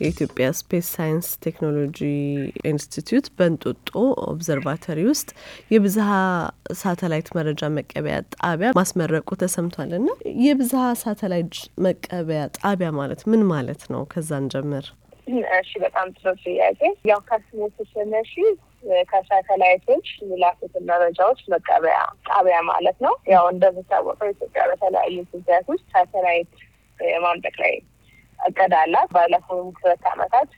የኢትዮጵያ ስፔስ ሳይንስ ቴክኖሎጂ ኢንስቲትዩት በእንጦጦ ኦብዘርቫተሪ ውስጥ የብዝሃ ሳተላይት መረጃ መቀበያ ጣቢያ ማስመረቁ ተሰምቷል። ና የብዝሃ ሳተላይት መቀበያ ጣቢያ ማለት ምን ማለት ነው? ከዛን ጀምር። እሺ፣ በጣም ጥሩ ጥያቄ። ያው ከስሙ ስትነሺ ከሳተላይቶች የሚላኩትን መረጃዎች መቀበያ ጣቢያ ማለት ነው። ያው እንደሚታወቀው ኢትዮጵያ በተለያዩ ጊዜያት ውስጥ ሳተላይት የማምጠቅ ላይ እቅድ አላት። ባለፉት ሁለት ዓመታት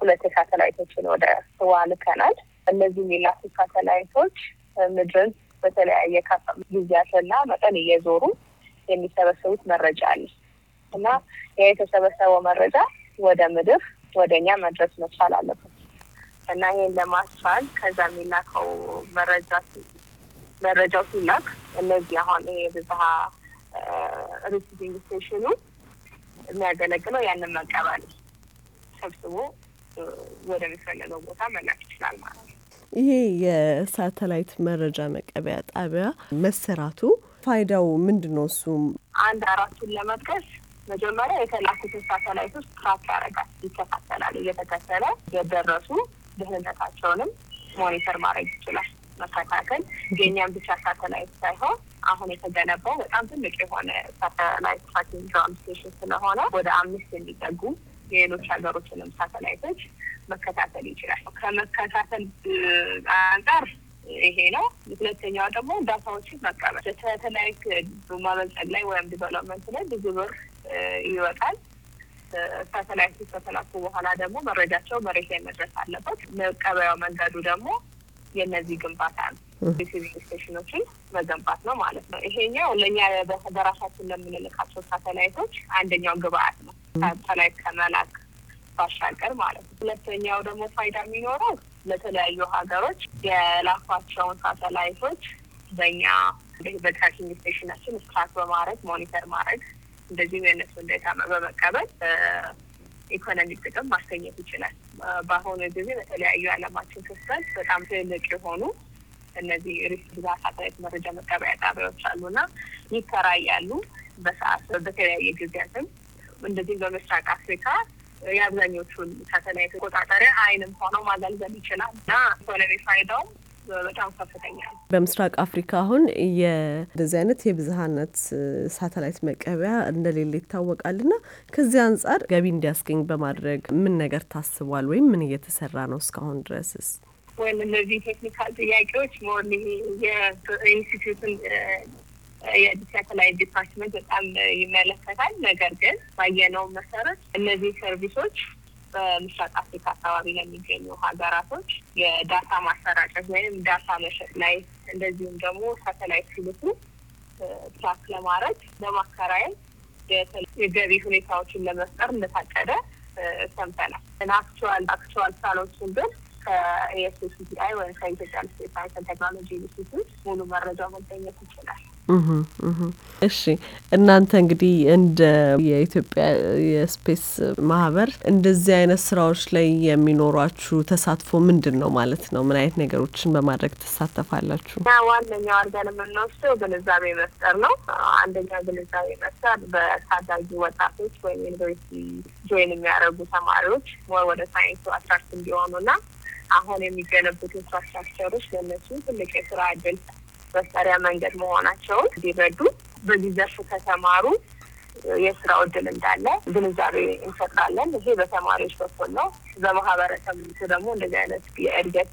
ሁለት ሳተላይቶችን ወደ ህዋ ልከናል። እነዚህ የሚላኩ ሳተላይቶች ምድርን በተለያየ ጊዜያትና መጠን እየዞሩ የሚሰበሰቡት መረጃ አለ እና ያ የተሰበሰበው መረጃ ወደ ምድር ወደ እኛ መድረስ መቻል አለበት እና ይህን ለማስቻል ከዛ የሚላከው መረጃ መረጃው ሲላክ እነዚህ አሁን ይሄ የብዝሃ receiving station ኑ የሚያገለግለው ያንን መቀበል ሰብስቦ ወደሚፈለገው ቦታ መላክ ይችላል ማለት ነው። ይሄ የሳተላይት መረጃ መቀበያ ጣቢያ መሰራቱ ፋይዳው ምንድን ነው? እሱም አንድ አራቱን ለመጥቀስ መጀመሪያ የተላኩትን ሳተላይቶች track ያደርጋል፣ ይከታተላል። እየተከተለ የደረሱ ደህንነታቸውንም monitor ማድረግ ይችላል። መከታተል የእኛም ብቻ ሳተላይት ሳይሆን አሁን የተገነባው በጣም ትልቅ የሆነ satellite tracking ground station ስለሆነ ወደ አምስት የሚጠጉ የሌሎች ሀገሮችንም ሳተላይቶች መከታተል ይችላል። ከመከታተል አንጻር ይሄ ነው። ሁለተኛው ደግሞ data ዎችን መቀበል ሳተላይት በማበልጸግ ላይ ወይም development ላይ ብዙ ብር ይወጣል። ሳተላይቱ ከተላኩ በኋላ ደግሞ መረጃቸው መሬት ላይ መድረስ አለበት። መቀበያው መንገዱ ደግሞ የእነዚህ ግንባታ ነው። receiving station ኦችን መገንባት ነው ማለት ነው። ይሄኛው ለእኛ በራሳችን ለምንልካቸው ሳተላይቶች አንደኛው ግብአት ነው። ሳተላይት ከመላክ ባሻገር ማለት ነው። ሁለተኛው ደግሞ ፋይዳ የሚኖረው ለተለያዩ ሀገሮች የላኳቸውን ሳተላይቶች በእኛ በ tracking station ኣችን track በማድረግ monitor ማድረግ እንደዚህም የእነሱን data በመቀበል ኢኮኖሚ ጥቅም ማስገኘት ይችላል። በአሁኑ ጊዜ በተለያዩ የዓለማችን ክፍል በጣም ትልቅ የሆኑ እነዚህ ሪስክ ሳተላይት መረጃ መቀበያ ጣቢያዎች አሉና ይከራያሉ። በሰዓት በተለያየ ጊዜያትም እንደዚህም በምስራቅ አፍሪካ የአብዛኞቹን ሳተላይት ቆጣጠሪያ አይንም ሆነው ማገልገል ይችላል እና ኢኮኖሚ ፋይዳውም በጣም ከፍተኛ ነው። በምስራቅ አፍሪካ አሁን እንደዚህ አይነት የብዝሃነት ሳተላይት መቀበያ እንደሌለ ይታወቃል። ና ከዚህ አንጻር ገቢ እንዲያስገኝ በማድረግ ምን ነገር ታስቧል ወይም ምን እየተሰራ ነው እስካሁን ድረስስ? ወይም እነዚህ technical ጥያቄዎች more የኢንስቲትዩትን የሳተላይት department በጣም ይመለከታል። ነገር ግን ባየነው መሰረት እነዚህ service ኦች በምስራቅ አፍሪካ አካባቢ ለሚገኙ ሀገራቶች የ data ማሰራጨት ወይም data መሸጥ ላይ እንደዚሁም ደግሞ ሳተላይት ሲልኩ track ለማድረግ ለማከራየት የገቢ ሁኔታዎችን ለመፍጠር እንደታቀደ ሰምተናል። actual actual plan ኦችን ግን ከ ESSTI ወይም ከኢትዮጵያ ስፔስ ሳይንስ ቴክኖሎጂ ኢንስቲትዩት ሙሉ መረጃው መገኘት ይችላል። እሺ እናንተ እንግዲህ እንደ የኢትዮጵያ የስፔስ ማህበር እንደዚህ አይነት ስራዎች ላይ የሚኖሯችሁ ተሳትፎ ምንድን ነው ማለት ነው? ምን አይነት ነገሮችን በማድረግ ትሳተፋላችሁ? ዋነኛው አድርገን የምንወስደው ግንዛቤ መፍጠር ነው። አንደኛው ግንዛቤ መፍጠር በታዳጊ ወጣቶች ወይም ዩኒቨርሲቲ join የሚያደርጉ ተማሪዎች ወደ ሳይንሱ attract እንዲሆኑና አሁን የሚገነቡት infrastructure ኦች ለእነሱ ትልቅ የስራ እድል መፍጠሪያ መንገድ መሆናቸውን እንዲረዱ በዚህ ዘርፍ ከተማሩ የስራ እድል እንዳለ ግንዛቤ እንፈጥራለን። ይሄ በተማሪዎች በኩል ነው። በማህበረሰብ ደግሞ እንደዚህ አይነት የእድገት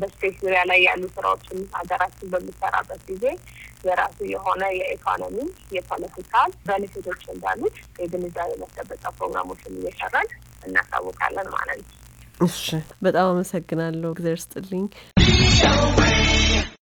በስፔስ ዙሪያ ላይ ያሉ ስራዎችን ሀገራችን በሚሰራበት ጊዜ የራሱ የሆነ የኢኮኖሚ የፖለቲካ በኔፊቶች እንዳሉት የግንዛቤ ማስጨበጫ ፕሮግራሞችን እየሰራን እናሳውቃለን ማለት ነው። እሺ፣ በጣም አመሰግናለሁ። እግዚአብሔር ስጥልኝ።